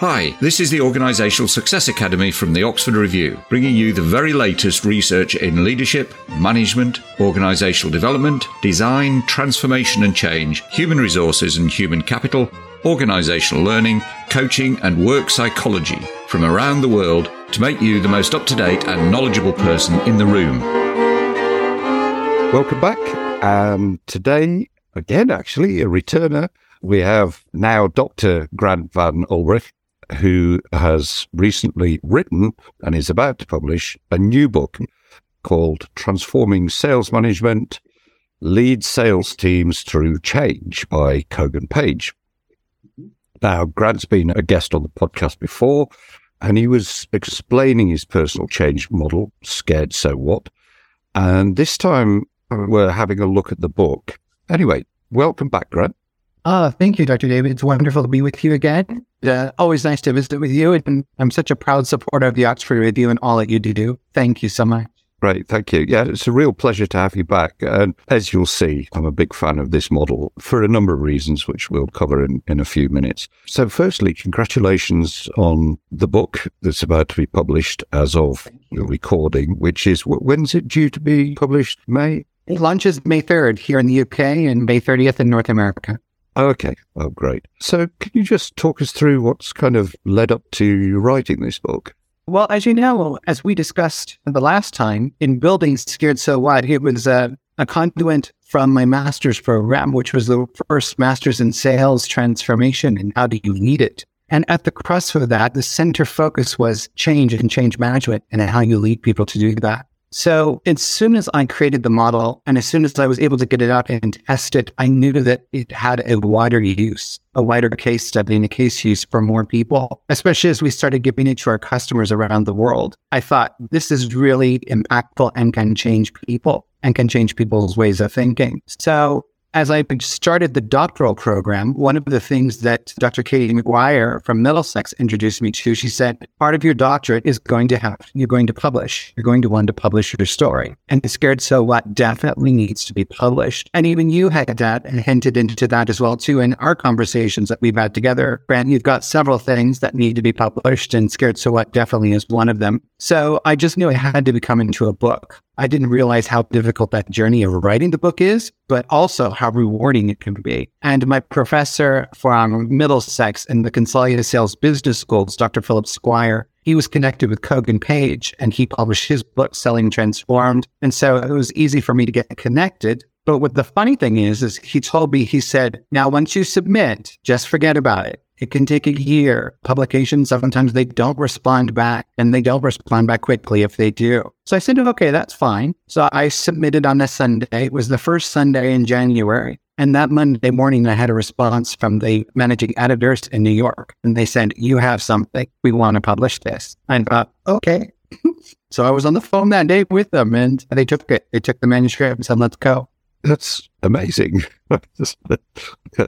Hi, this is the Organisational Success Academy from the Oxford Review, bringing you the very latest research in leadership, management, organisational development, design, transformation and change, human resources and human capital, organisational learning, coaching, and work psychology from around the world to make you the most up to date and knowledgeable person in the room. Welcome back. And today, again, actually, a returner. We have now Dr. Grant Van Ulbrich, who has recently written and is about to publish a new book called Transforming Sales Management Lead Sales Teams Through Change by Kogan Page. Now, Grant's been a guest on the podcast before, and he was explaining his personal change model, Scared So What. And this time we're having a look at the book. Anyway, welcome back, Grant. Oh, thank you, Dr. David. It's wonderful to be with you again. Uh, always nice to visit with you. And I'm such a proud supporter of the Oxford Review and all that you do. Thank you so much. Great, thank you. Yeah, it's a real pleasure to have you back. And as you'll see, I'm a big fan of this model for a number of reasons, which we'll cover in, in a few minutes. So, firstly, congratulations on the book that's about to be published as of the recording, which is when's it due to be published? May? It launches May 3rd here in the UK and May 30th in North America. Okay. Oh, great. So, can you just talk us through what's kind of led up to you writing this book? Well, as you know, as we discussed the last time in building Scared So What, it was a, a conduit from my master's program, which was the first master's in sales transformation and how do you lead it. And at the crux of that, the center focus was change and change management and how you lead people to do that. So as soon as I created the model and as soon as I was able to get it out and test it, I knew that it had a wider use, a wider case study and a case use for more people, especially as we started giving it to our customers around the world. I thought this is really impactful and can change people and can change people's ways of thinking. So as I started the doctoral program, one of the things that Dr. Katie McGuire from Middlesex introduced me to, she said, part of your doctorate is going to have, you're going to publish. You're going to want to publish your story. And Scared So What definitely needs to be published. And even you had that and hinted into that as well, too, in our conversations that we've had together. Grant, you've got several things that need to be published, and Scared So What definitely is one of them. So I just knew it had to become into a book. I didn't realize how difficult that journey of writing the book is, but also how rewarding it can be. And my professor from Middlesex in the Consalia Sales Business Schools, Dr. Philip Squire, he was connected with Kogan Page and he published his book, Selling Transformed. And so it was easy for me to get connected. But what the funny thing is, is he told me, he said, now once you submit, just forget about it. It can take a year. Publications, sometimes they don't respond back and they don't respond back quickly if they do. So I said, okay, that's fine. So I submitted on a Sunday. It was the first Sunday in January. And that Monday morning, I had a response from the managing editors in New York. And they said, you have something. We want to publish this. I thought, okay. so I was on the phone that day with them and they took it. They took the manuscript and said, let's go. That's amazing.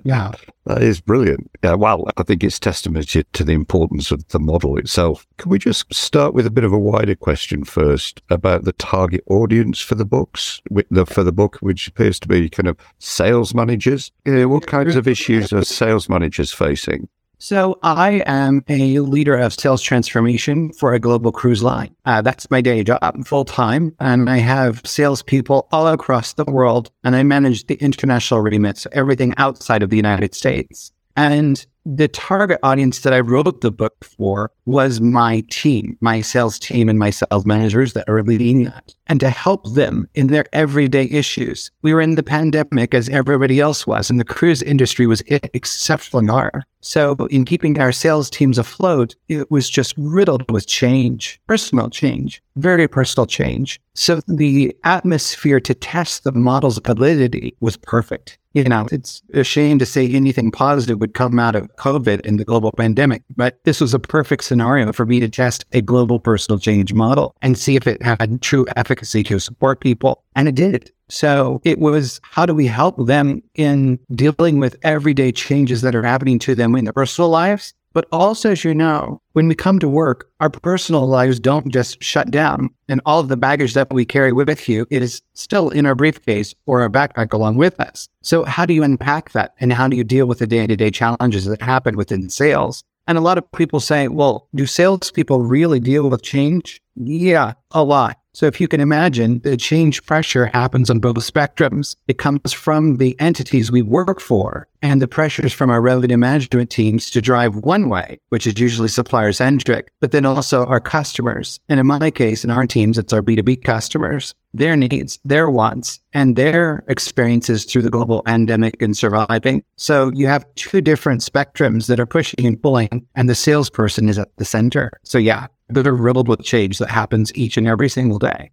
yeah. That is brilliant. Yeah, well, I think it's testament to the importance of the model itself. Can we just start with a bit of a wider question first about the target audience for the books, for the book, which appears to be kind of sales managers? what kinds of issues are sales managers facing? So I am a leader of sales transformation for a global cruise line. Uh, that's my day job full time. And I have salespeople all across the world and I manage the international remit, so everything outside of the United States. And the target audience that I wrote the book for was my team, my sales team and my sales managers that are leading that and to help them in their everyday issues. We were in the pandemic as everybody else was and the cruise industry was hit exceptionally hard. So in keeping our sales teams afloat, it was just riddled with change, personal change, very personal change. So the atmosphere to test the model's validity was perfect. You know, it's a shame to say anything positive would come out of COVID and the global pandemic, but this was a perfect scenario for me to test a global personal change model and see if it had true efficacy to support people. And it did. So it was how do we help them in dealing with everyday changes that are happening to them in their personal lives? But also, as you know, when we come to work, our personal lives don't just shut down and all of the baggage that we carry with you, is still in our briefcase or our backpack along with us. So how do you unpack that? And how do you deal with the day to day challenges that happen within sales? And a lot of people say, well, do salespeople really deal with change? Yeah, a lot. So if you can imagine, the change pressure happens on both spectrums. It comes from the entities we work for and the pressures from our revenue management teams to drive one way, which is usually supplier centric, but then also our customers. And in my case, in our teams, it's our B2B customers, their needs, their wants, and their experiences through the global pandemic and surviving. So you have two different spectrums that are pushing and pulling, and the salesperson is at the center. So yeah, that are riddled with change that happens each and every single day.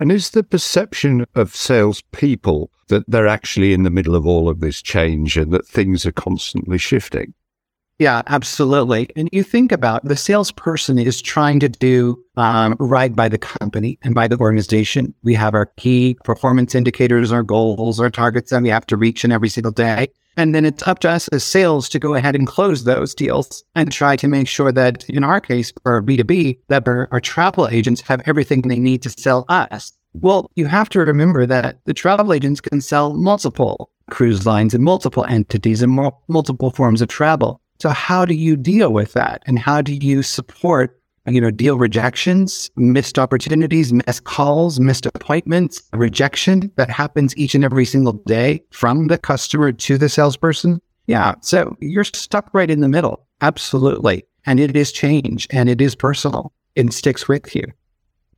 And is the perception of salespeople that they're actually in the middle of all of this change and that things are constantly shifting? Yeah, absolutely. And you think about the salesperson is trying to do um, right by the company and by the organization. We have our key performance indicators, our goals, our targets that we have to reach in every single day. And then it's up to us as sales to go ahead and close those deals and try to make sure that, in our case, for B2B, that our, our travel agents have everything they need to sell us. Well, you have to remember that the travel agents can sell multiple cruise lines and multiple entities and multiple forms of travel. So how do you deal with that? And how do you support you know, deal rejections, missed opportunities, missed calls, missed appointments, rejection that happens each and every single day from the customer to the salesperson. Yeah. So you're stuck right in the middle. Absolutely. And it is change and it is personal. It sticks with you.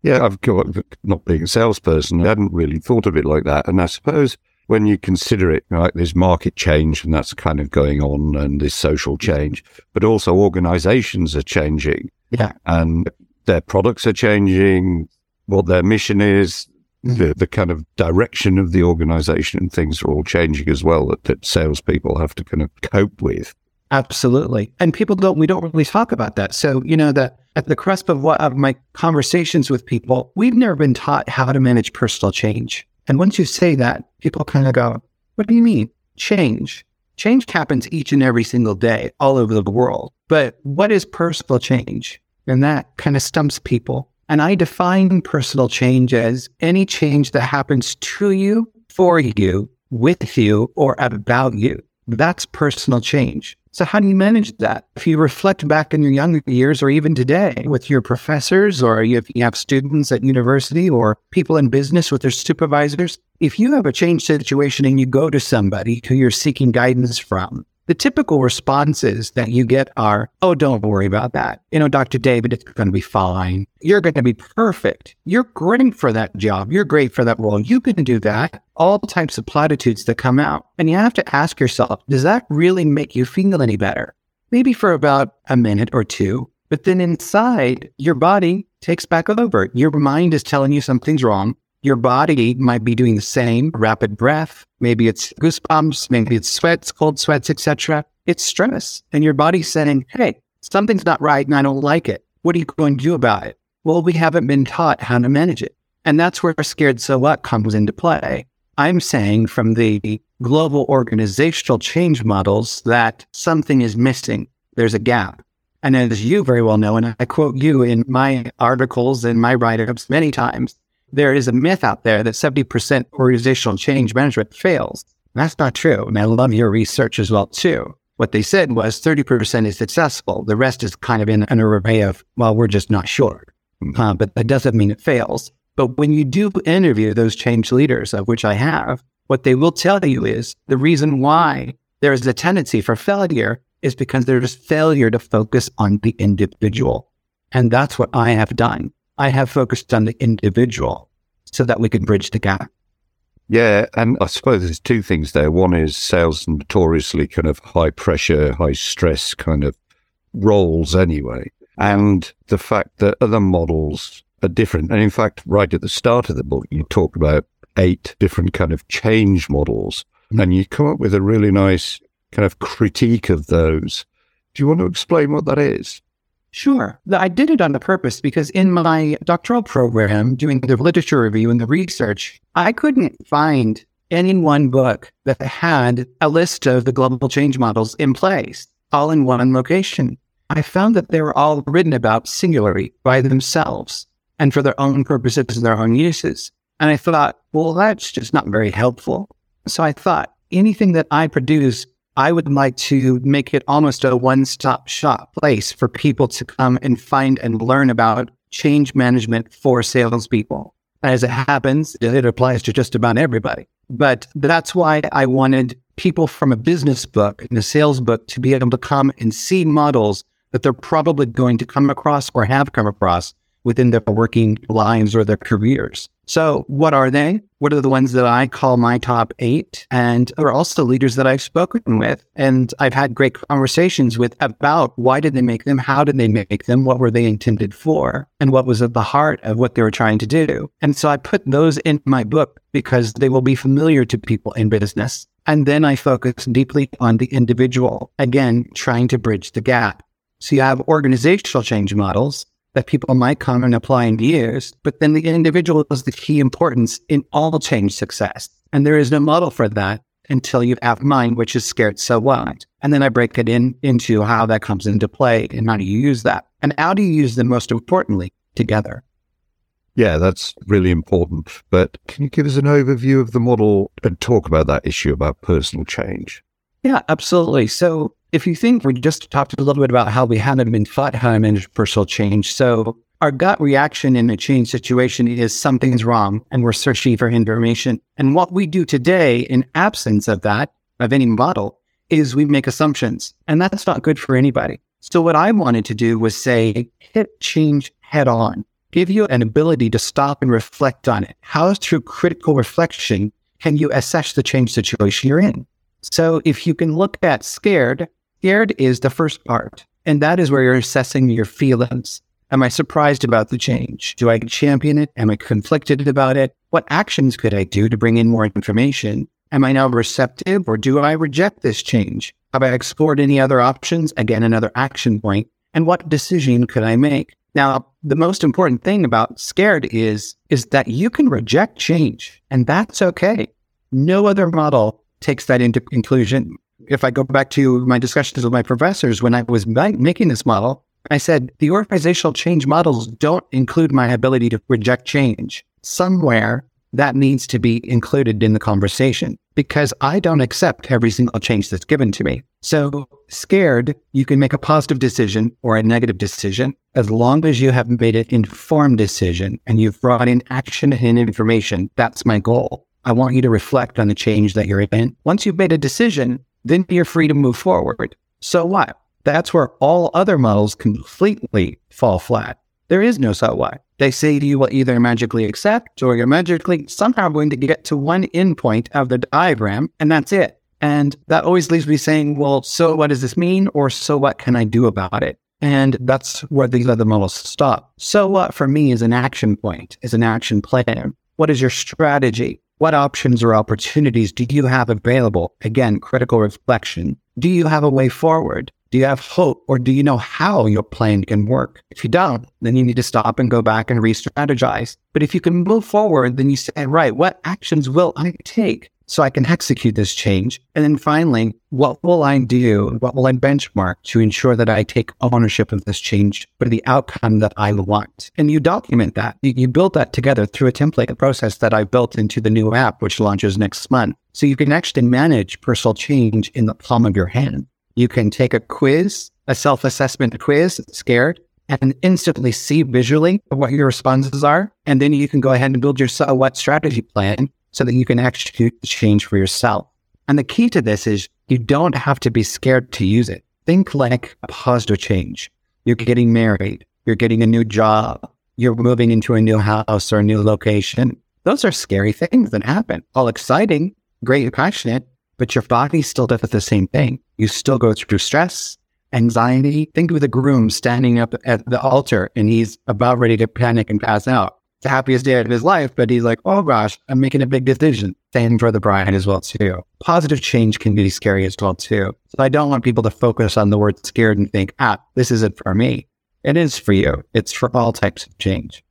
Yeah. I've got, not being a salesperson, I hadn't really thought of it like that. And I suppose when you consider it, like there's market change and that's kind of going on and this social change, but also organizations are changing. Yeah. And their products are changing, what their mission is, mm-hmm. the, the kind of direction of the organization and things are all changing as well that, that salespeople have to kind of cope with. Absolutely. And people don't, we don't really talk about that. So, you know, that at the cusp of what of my conversations with people, we've never been taught how to manage personal change. And once you say that, people kind of go, What do you mean? Change. Change happens each and every single day all over the world. But what is personal change? And that kind of stumps people. And I define personal change as any change that happens to you, for you, with you, or about you. That's personal change. So, how do you manage that? If you reflect back in your younger years or even today with your professors, or if you have students at university or people in business with their supervisors, if you have a change situation and you go to somebody who you're seeking guidance from, the typical responses that you get are, oh, don't worry about that. You know, Dr. David, it's going to be fine. You're going to be perfect. You're great for that job. You're great for that role. You can do that. All types of platitudes that come out. And you have to ask yourself, does that really make you feel any better? Maybe for about a minute or two. But then inside, your body takes back over. Your mind is telling you something's wrong. Your body might be doing the same rapid breath. Maybe it's goosebumps, maybe it's sweats, cold sweats, etc. It's stress. And your body's saying, hey, something's not right and I don't like it. What are you going to do about it? Well, we haven't been taught how to manage it. And that's where scared so what comes into play. I'm saying from the global organizational change models that something is missing. There's a gap. And as you very well know, and I quote you in my articles and my write ups many times, there is a myth out there that 70% organizational change management fails. That's not true. And I love your research as well, too. What they said was 30% is successful. The rest is kind of in an array of, well, we're just not sure. Hmm. Uh, but that doesn't mean it fails. But when you do interview those change leaders, of which I have, what they will tell you is the reason why there is a tendency for failure is because there is failure to focus on the individual. And that's what I have done. I have focused on the individual so that we can bridge the gap. Yeah, and I suppose there's two things there. One is sales notoriously kind of high pressure, high stress kind of roles anyway. And the fact that other models are different. And in fact, right at the start of the book, you talk about eight different kind of change models mm-hmm. and you come up with a really nice kind of critique of those. Do you want to explain what that is? Sure. I did it on the purpose because in my doctoral program, doing the literature review and the research, I couldn't find any one book that had a list of the global change models in place, all in one location. I found that they were all written about singularly by themselves and for their own purposes and their own uses. And I thought, well, that's just not very helpful. So I thought anything that I produce I would like to make it almost a one stop shop place for people to come and find and learn about change management for salespeople. As it happens, it applies to just about everybody. But that's why I wanted people from a business book and a sales book to be able to come and see models that they're probably going to come across or have come across within their working lives or their careers. So, what are they? What are the ones that I call my top eight? And are also leaders that I've spoken with. And I've had great conversations with about why did they make them? How did they make them? What were they intended for? And what was at the heart of what they were trying to do? And so I put those in my book because they will be familiar to people in business. And then I focus deeply on the individual, again, trying to bridge the gap. So you have organizational change models that people might come and apply and use, but then the individual is the key importance in all change success. And there is no model for that until you have mine, which is scared so what. And then I break it in into how that comes into play and how do you use that? And how do you use them most importantly together? Yeah, that's really important. But can you give us an overview of the model and talk about that issue about personal change? Yeah, absolutely. So if you think we just talked a little bit about how we haven't been taught how to manage personal change. So our gut reaction in a change situation is something's wrong and we're searching for information. And what we do today in absence of that, of any model, is we make assumptions. And that's not good for anybody. So what I wanted to do was say, hit change head on, give you an ability to stop and reflect on it. How through critical reflection can you assess the change situation you're in? So if you can look at scared Scared is the first part, and that is where you're assessing your feelings. Am I surprised about the change? Do I champion it? Am I conflicted about it? What actions could I do to bring in more information? Am I now receptive or do I reject this change? Have I explored any other options? Again, another action point. And what decision could I make? Now, the most important thing about scared is, is that you can reject change and that's okay. No other model takes that into inclusion if I go back to my discussions with my professors when I was making this model, I said the organizational change models don't include my ability to reject change. Somewhere that needs to be included in the conversation because I don't accept every single change that's given to me. So, scared, you can make a positive decision or a negative decision as long as you have made an informed decision and you've brought in action and information. That's my goal. I want you to reflect on the change that you're in. Once you've made a decision, then you're free to move forward. So what? That's where all other models completely fall flat. There is no so what. They say to you will either magically accept or you're magically somehow going to get to one endpoint of the diagram, and that's it. And that always leaves me saying, well, so what does this mean? Or so what can I do about it? And that's where these other models stop. So what for me is an action point, is an action plan. What is your strategy? What options or opportunities do you have available? Again, critical reflection. Do you have a way forward? Do you have hope or do you know how your plan can work? If you don't, then you need to stop and go back and re strategize. But if you can move forward, then you say, right, what actions will I take? So I can execute this change? And then finally, what will I do? What will I benchmark to ensure that I take ownership of this change for the outcome that I want? And you document that. You, build that together through a template process that I built into the new app, which launches next month. So you can actually manage personal change in the palm of your hand. You can take a quiz, a self assessment quiz, scared, and instantly see visually what your responses are. And then you can go ahead and build your so what strategy plan so that you can the change for yourself. And the key to this is you don't have to be scared to use it. Think like a positive change. You're getting married. You're getting a new job. You're moving into a new house or a new location. Those are scary things that happen. All exciting, great, passionate, but your body still does the same thing. You still go through stress, anxiety. Think of the groom standing up at the altar and he's about ready to panic and pass out the happiest day of his life, but he's like, oh gosh, I'm making a big decision. Same for the bride as well too. Positive change can be scary as well too. So I don't want people to focus on the word scared and think, ah, this isn't for me. It is for you. It's for all types of change.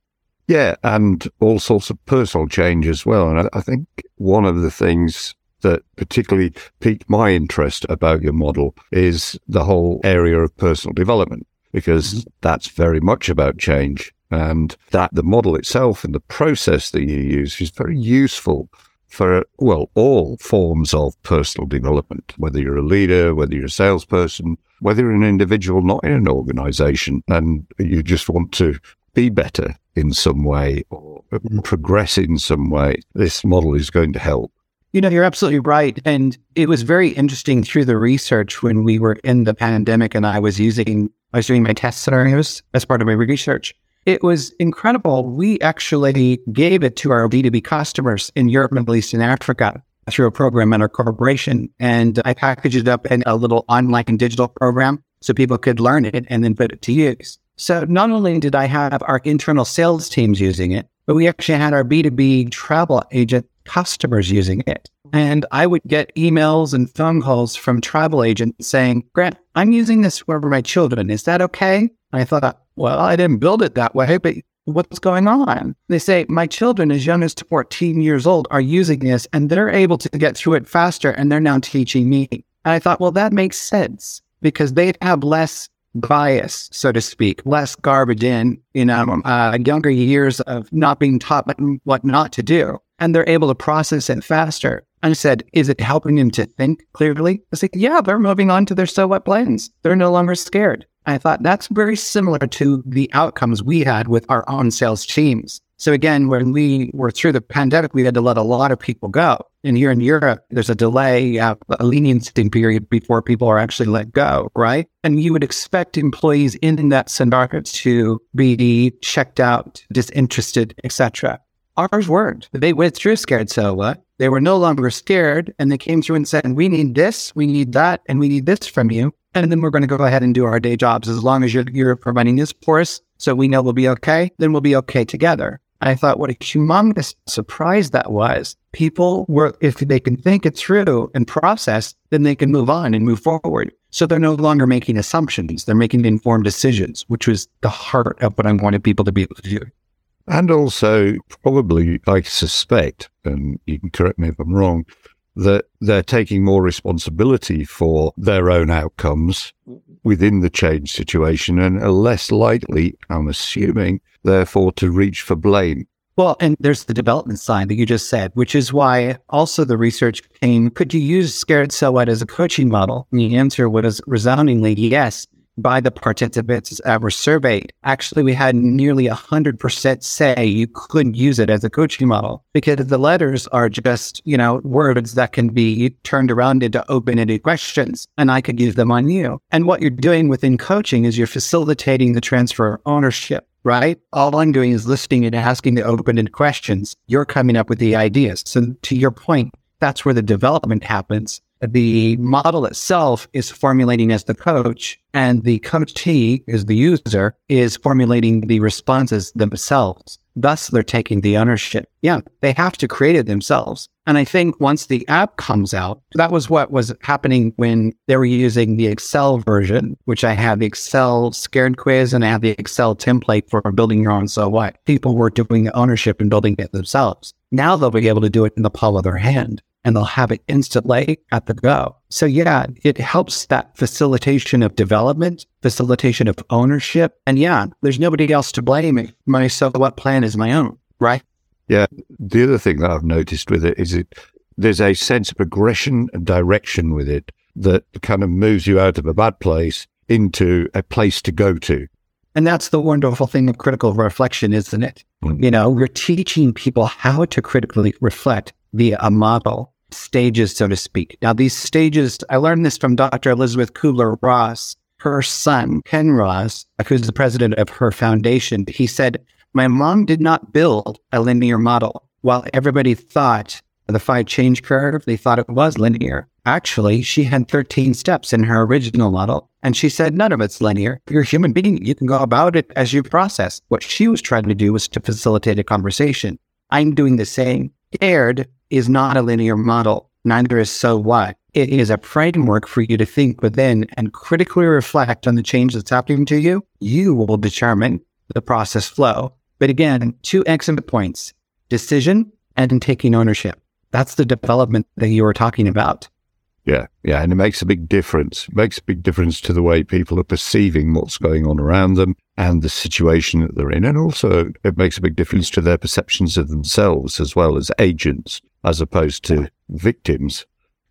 Yeah, and all sorts of personal change as well. And I, I think one of the things that particularly piqued my interest about your model is the whole area of personal development, because mm-hmm. that's very much about change and that the model itself and the process that you use is very useful for, well, all forms of personal development, whether you're a leader, whether you're a salesperson, whether you're an individual not in an organization and you just want to be better in some way or progress in some way, this model is going to help. You know, you're absolutely right. And it was very interesting through the research when we were in the pandemic and I was using, I was doing my test scenarios as part of my research. It was incredible. We actually gave it to our B2B customers in Europe, Middle East, and Africa through a program at our corporation. And I packaged it up in a little online and digital program so people could learn it and then put it to use. So not only did I have our internal sales teams using it, but we actually had our B2B travel agent customers using it. And I would get emails and phone calls from travel agents saying, Grant, I'm using this for my children. Is that okay? I thought, well, I didn't build it that way, but what's going on? They say, my children as young as 14 years old are using this and they're able to get through it faster and they're now teaching me. And I thought, well, that makes sense because they have less bias, so to speak, less garbage in, you know, uh, younger years of not being taught what not to do. And they're able to process it faster. I said, is it helping them to think clearly? I said, yeah, they're moving on to their so what plans. They're no longer scared. I thought that's very similar to the outcomes we had with our own sales teams. So again, when we were through the pandemic, we had to let a lot of people go. And here in Europe, there's a delay, uh, a leniency period before people are actually let go, right? And you would expect employees in that scenario to be checked out, disinterested, etc. Ours weren't. They went through scared so what? They were no longer scared and they came through and said, We need this, we need that, and we need this from you. And then we're going to go ahead and do our day jobs as long as you're, you're providing this for us. So we know we'll be okay. Then we'll be okay together. I thought what a humongous surprise that was. People were, if they can think it through and process, then they can move on and move forward. So they're no longer making assumptions. They're making informed decisions, which was the heart of what I wanted people to be able to do. And also, probably, I suspect, and you can correct me if I'm wrong, that they're taking more responsibility for their own outcomes within the change situation and are less likely, I'm assuming, therefore, to reach for blame. Well, and there's the development side that you just said, which is why also the research came could you use Scared So What as a coaching model? And the answer was resoundingly yes by the participants that were surveyed. Actually, we had nearly 100% say you couldn't use it as a coaching model because the letters are just, you know, words that can be turned around into open-ended questions and I could use them on you. And what you're doing within coaching is you're facilitating the transfer of ownership right? All I'm doing is listening and asking the open-ended questions. You're coming up with the ideas. So to your point, that's where the development happens the model itself is formulating as the coach and the coachee is the user is formulating the responses themselves. Thus, they're taking the ownership. Yeah, they have to create it themselves. And I think once the app comes out, that was what was happening when they were using the Excel version, which I have the Excel scared quiz and I have the Excel template for building your own so what. People were doing ownership and building it themselves. Now they'll be able to do it in the palm of their hand and they'll have it instantly at the go. So yeah, it helps that facilitation of development, facilitation of ownership. And yeah, there's nobody else to blame. My so what plan is my own, right? Yeah. The other thing that I've noticed with it is it there's a sense of progression and direction with it that kind of moves you out of a bad place into a place to go to. And that's the wonderful thing of critical reflection, isn't it? Mm. You know, we're teaching people how to critically reflect via a model stages, so to speak. Now, these stages, I learned this from Dr. Elisabeth Kübler-Ross. Her son, Ken Ross, who's the president of her foundation, he said, My mom did not build a linear model. While everybody thought the five change curve, they thought it was linear. Actually, she had 13 steps in her original model. And she said, none of it's linear. You're a human being. You can go about it as you process. What she was trying to do was to facilitate a conversation. I'm doing the same. Scared is not a linear model. Neither is so what. It is a framework for you to think within and critically reflect on the change that's happening to you. You will determine the process flow. But again, two excellent points decision and taking ownership. That's the development that you were talking about. Yeah, yeah, and it makes a big difference. It makes a big difference to the way people are perceiving what's going on around them and the situation that they're in. And also, it makes a big difference to their perceptions of themselves as well as agents as opposed to victims.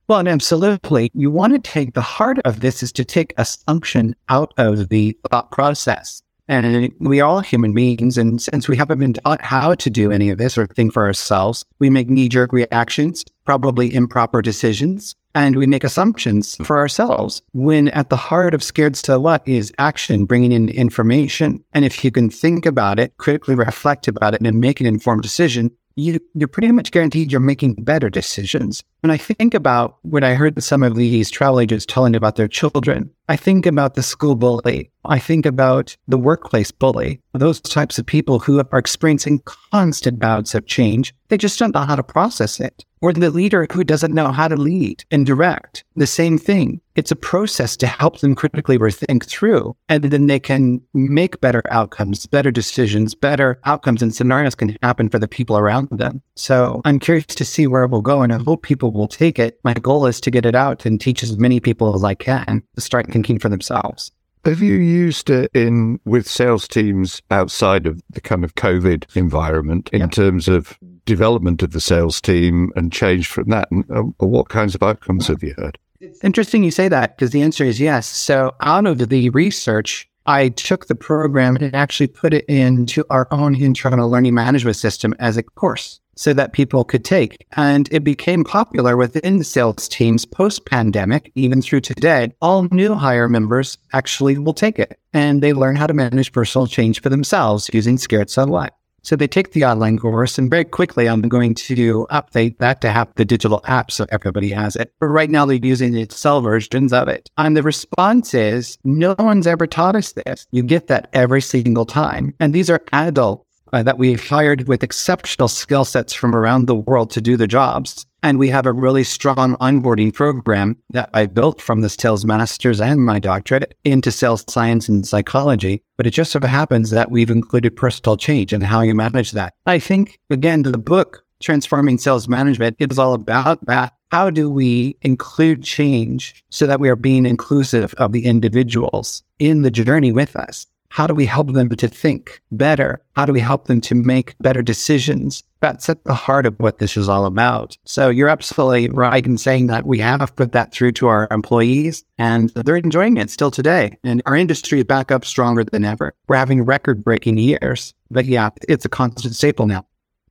Well, and absolutely. You want to take the heart of this is to take assumption out of the thought process. And we are all human beings. And since we haven't been taught how to do any of this or think for ourselves, we make knee jerk reactions, probably improper decisions, and we make assumptions for ourselves. When at the heart of Scared So What is action, bringing in information. And if you can think about it, critically reflect about it, and make an informed decision, you, you're pretty much guaranteed you're making better decisions. When I think about what I heard some of these travel agents telling about their children, I think about the school bully. I think about the workplace bully, those types of people who are experiencing constant bouts of change. They just don't know how to process it. Or the leader who doesn't know how to lead and direct. The same thing. It's a process to help them critically rethink through, and then they can make better outcomes, better decisions, better outcomes and scenarios can happen for the people around them. So I'm curious to see where it will go, and I hope people will take it. My goal is to get it out and teach as many people as I can to start thinking for themselves. Have you used it in with sales teams outside of the kind of COVID environment in terms of development of the sales team and change from that? And uh, what kinds of outcomes have you heard? It's interesting you say that because the answer is yes. So out of the research, I took the program and actually put it into our own internal learning management system as a course so that people could take. And it became popular within the sales teams post pandemic, even through today. All new hire members actually will take it and they learn how to manage personal change for themselves using Scared What. So they take the online course and very quickly I'm going to update that to have the digital app so everybody has it. But right now they're using the Excel versions of it. And the response is no one's ever taught us this. You get that every single time. And these are adult uh, that we've hired with exceptional skill sets from around the world to do the jobs. And we have a really strong onboarding program that I built from the sales masters and my doctorate into sales science and psychology. But it just so happens that we've included personal change and how you manage that. I think, again, the book, Transforming Sales Management, is all about that. How do we include change so that we are being inclusive of the individuals in the journey with us? How do we help them to think better? How do we help them to make better decisions? That's at the heart of what this is all about. So you're absolutely right in saying that we have put that through to our employees and they're enjoying it still today. And our industry is back up stronger than ever. We're having record breaking years. But yeah, it's a constant staple now.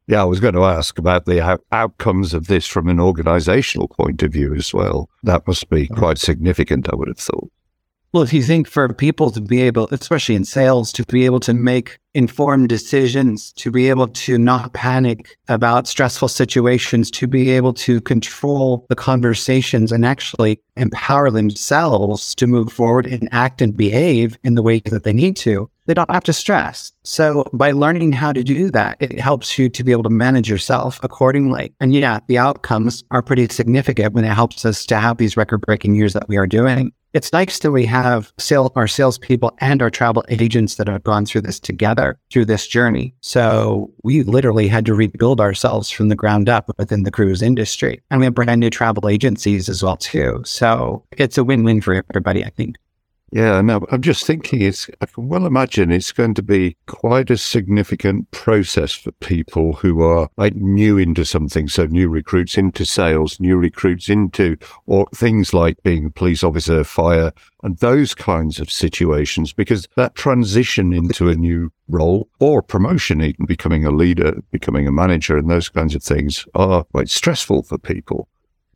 Yeah, I was going to ask about the out- outcomes of this from an organizational point of view as well. That must be oh. quite significant, I would have thought. Well, if you think for people to be able, especially in sales, to be able to make informed decisions, to be able to not panic about stressful situations, to be able to control the conversations and actually empower themselves to move forward and act and behave in the way that they need to, they don't have to stress. So by learning how to do that, it helps you to be able to manage yourself accordingly. And yeah, the outcomes are pretty significant when it helps us to have these record breaking years that we are doing it's nice that we have sale, our salespeople and our travel agents that have gone through this together through this journey. So we literally had to rebuild ourselves from the ground up within the cruise industry. And we have brand new travel agencies as well too. So it's a win-win for everybody, I think. Yeah, no, I'm just thinking it's, I can well imagine it's going to be quite a significant process for people who are like new into something. So new recruits into sales, new recruits into, or things like being a police officer, fire, and those kinds of situations, because that transition into a new role or promotion, even becoming a leader, becoming a manager, and those kinds of things are quite stressful for people.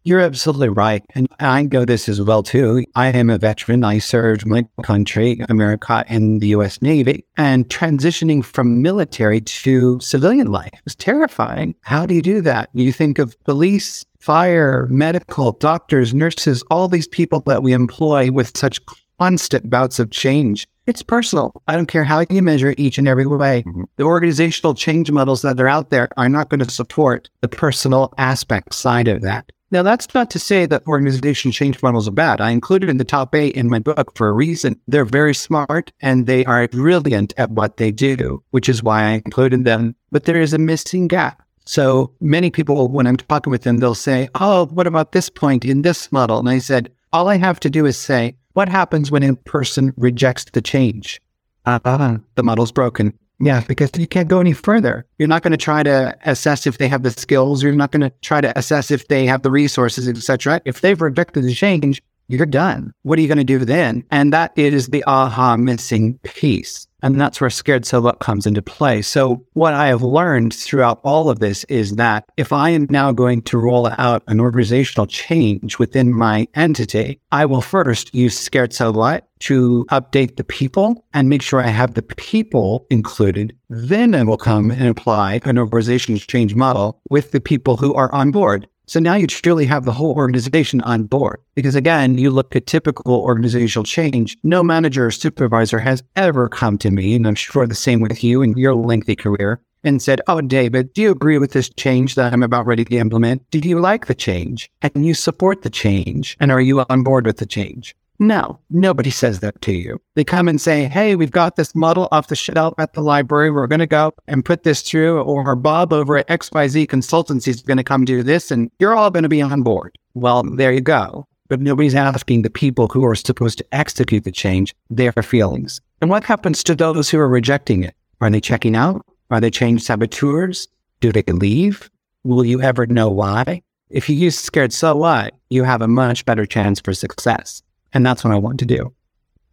You're absolutely right. And I go this as well too. I am a veteran. I served my country, America, in the US Navy. And transitioning from military to civilian life was terrifying. How do you do that? You think of police, fire, medical, doctors, nurses, all these people that we employ with such constant bouts of change. It's personal. I don't care how you measure it each and every way. Mm-hmm. The organizational change models that are out there are not going to support the personal aspect side of that. Now, that's not to say that organization change models are bad. I included in the top eight in my book for a reason. They're very smart and they are brilliant at what they do, which is why I included them. But there is a missing gap. So many people, when I'm talking with them, they'll say, Oh, what about this point in this model? And I said, All I have to do is say, What happens when a person rejects the change? Uh, the model's broken. Yeah, because you can't go any further. You're not going to try to assess if they have the skills. You're not going to try to assess if they have the resources, etc. If they've rejected the change, you're done. What are you going to do then? And that is the aha missing piece. And that's where scared so what comes into play. So what I have learned throughout all of this is that if I am now going to roll out an organizational change within my entity, I will first use scared so what to update the people and make sure I have the people included. Then I will come and apply an organizational change model with the people who are on board. So now you truly have the whole organization on board. Because again, you look at typical organizational change. No manager or supervisor has ever come to me, and I'm sure the same with you in your lengthy career, and said, Oh, David, do you agree with this change that I'm about ready to implement? Do you like the change? And you support the change? And are you on board with the change? No, nobody says that to you. They come and say, Hey, we've got this model off the shelf at the library. We're going to go and put this through. Or Bob over at XYZ Consultancy is going to come do this, and you're all going to be on board. Well, there you go. But nobody's asking the people who are supposed to execute the change their feelings. And what happens to those who are rejecting it? Are they checking out? Are they change saboteurs? Do they leave? Will you ever know why? If you use scared so what, you have a much better chance for success. And that's what I want to do.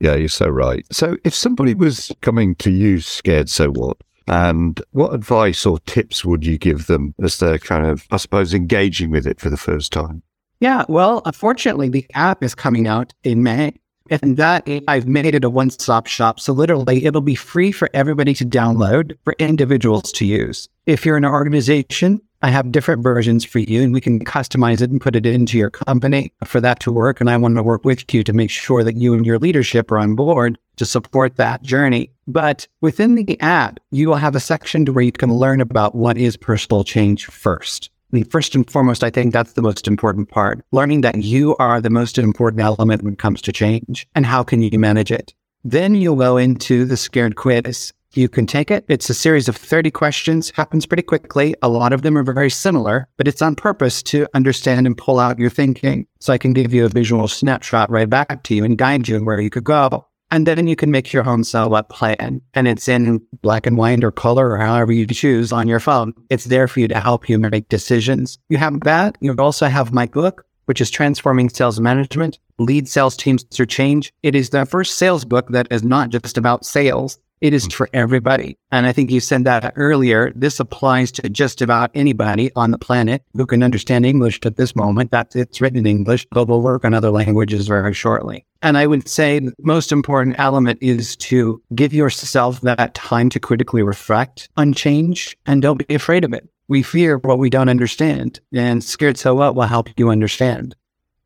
Yeah, you're so right. So if somebody was coming to you scared, so what? And what advice or tips would you give them as they're kind of, I suppose, engaging with it for the first time? Yeah, well, unfortunately, the app is coming out in May. And that I've made it a one stop shop. So literally, it'll be free for everybody to download for individuals to use. If you're in an organization, I have different versions for you and we can customize it and put it into your company for that to work. And I want to work with you to make sure that you and your leadership are on board to support that journey. But within the app, you will have a section where you can learn about what is personal change first. And first and foremost, I think that's the most important part. Learning that you are the most important element when it comes to change and how can you manage it. Then you'll go into the scared quiz you can take it. It's a series of 30 questions, happens pretty quickly. A lot of them are very similar, but it's on purpose to understand and pull out your thinking. So I can give you a visual snapshot right back to you and guide you where you could go. And then you can make your own so what plan. And it's in black and white or color or however you choose on your phone. It's there for you to help you make decisions. You have that. You also have my book, which is Transforming Sales Management, Lead Sales Teams Through Change. It is the first sales book that is not just about sales. It is mm. for everybody. And I think you said that earlier. This applies to just about anybody on the planet who can understand English at this moment. That it's written in English, but will work on other languages very shortly. And I would say the most important element is to give yourself that time to critically reflect on change and don't be afraid of it. We fear what we don't understand and scared so what will help you understand.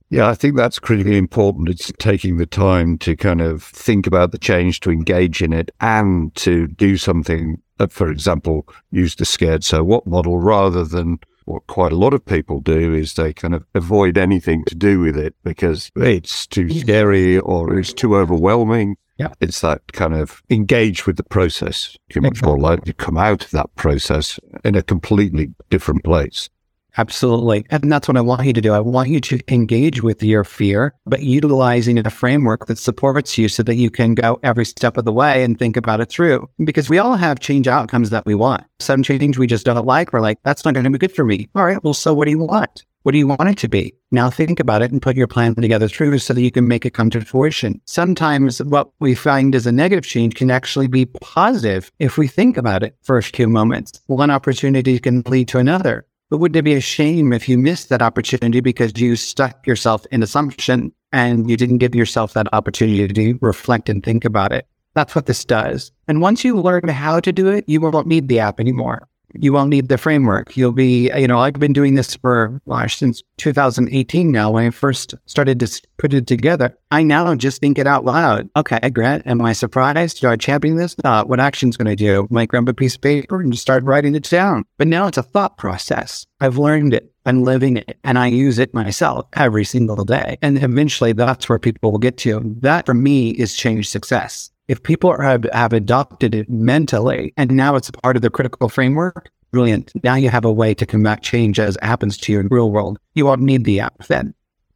Yeah, I think that's critically important. It's taking the time to kind of think about the change, to engage in it, and to do something. That, for example, use the scared so what model rather than what quite a lot of people do is they kind of avoid anything to do with it because it's too scary or it's too overwhelming. Yeah. It's that kind of engage with the process. You're much more likely to come out of that process in a completely different place. Absolutely. And that's what I want you to do. I want you to engage with your fear, but utilizing a framework that supports you so that you can go every step of the way and think about it through. Because we all have change outcomes that we want. Some change we just don't like. We're like, that's not going to be good for me. All right. Well, so what do you want? What do you want it to be? Now think about it and put your plan together through so that you can make it come to fruition. Sometimes what we find as a negative change can actually be positive if we think about it a few moments. One opportunity can lead to another. But wouldn't it be a shame if you missed that opportunity because you stuck yourself in assumption and you didn't give yourself that opportunity to reflect and think about it? That's what this does. And once you learn how to do it, you won't need the app anymore you won't need the framework. You'll be, you know, I've been doing this for gosh, since 2018 now when I first started to put it together. I now just think it out loud. Okay, Grant, am I surprised? Do I champion this? Uh, what action's going to do? Might grab a piece of paper and just start writing it down. But now it's a thought process. I've learned it. I'm living it and I use it myself every single day. And eventually that's where people will get to. That for me is change success. If people have, have adopted it mentally and now it's a part of the critical framework, brilliant. Now you have a way to combat change as happens to you in real world. You won't need the app then.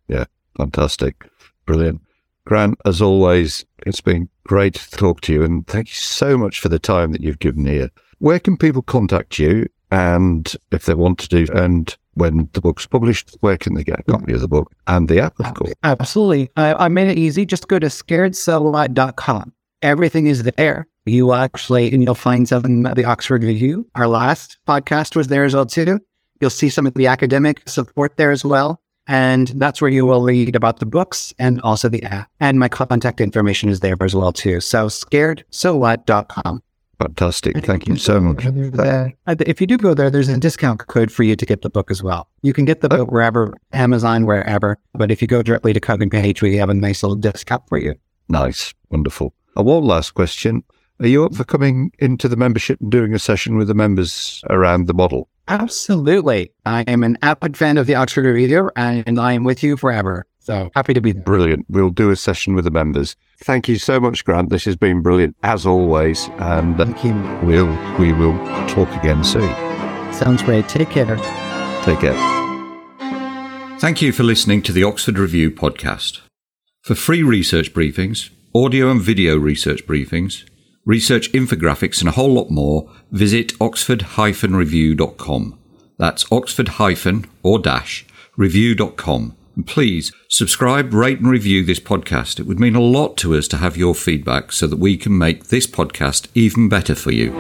Yeah, fantastic. Brilliant. Grant, as always, it's been great to talk to you. And thank you so much for the time that you've given here. Where can people contact you? And if they want to do, and when the book's published, where can they get a copy of the book and the app, of course? Absolutely. I, I made it easy. Just go to scaredsowhat.com. Everything is there. You actually, and you'll find something the Oxford Review. Our last podcast was there as well too. You'll see some of the academic support there as well. And that's where you will read about the books and also the app. And my contact information is there as well too. So scared so scaredsowhat.com. Fantastic. Thank you so much. Uh, if you do go there, there's a discount code for you to get the book as well. You can get the book wherever, Amazon, wherever. But if you go directly to Kogan Page, we have a nice little discount for you. Nice. Wonderful. And one last question. Are you up for coming into the membership and doing a session with the members around the model? Absolutely. I am an avid fan of the Oxford Review and I am with you forever. So happy to be there. Brilliant. We'll do a session with the members. Thank you so much, Grant. This has been brilliant as always. And uh, Thank you. we'll we will talk again soon. Sounds great. Take care. Take care. Thank you for listening to the Oxford Review podcast. For free research briefings, audio and video research briefings, research infographics, and a whole lot more, visit oxford-review.com. That's oxford- or dash review.com. And please subscribe, rate, and review this podcast. It would mean a lot to us to have your feedback so that we can make this podcast even better for you.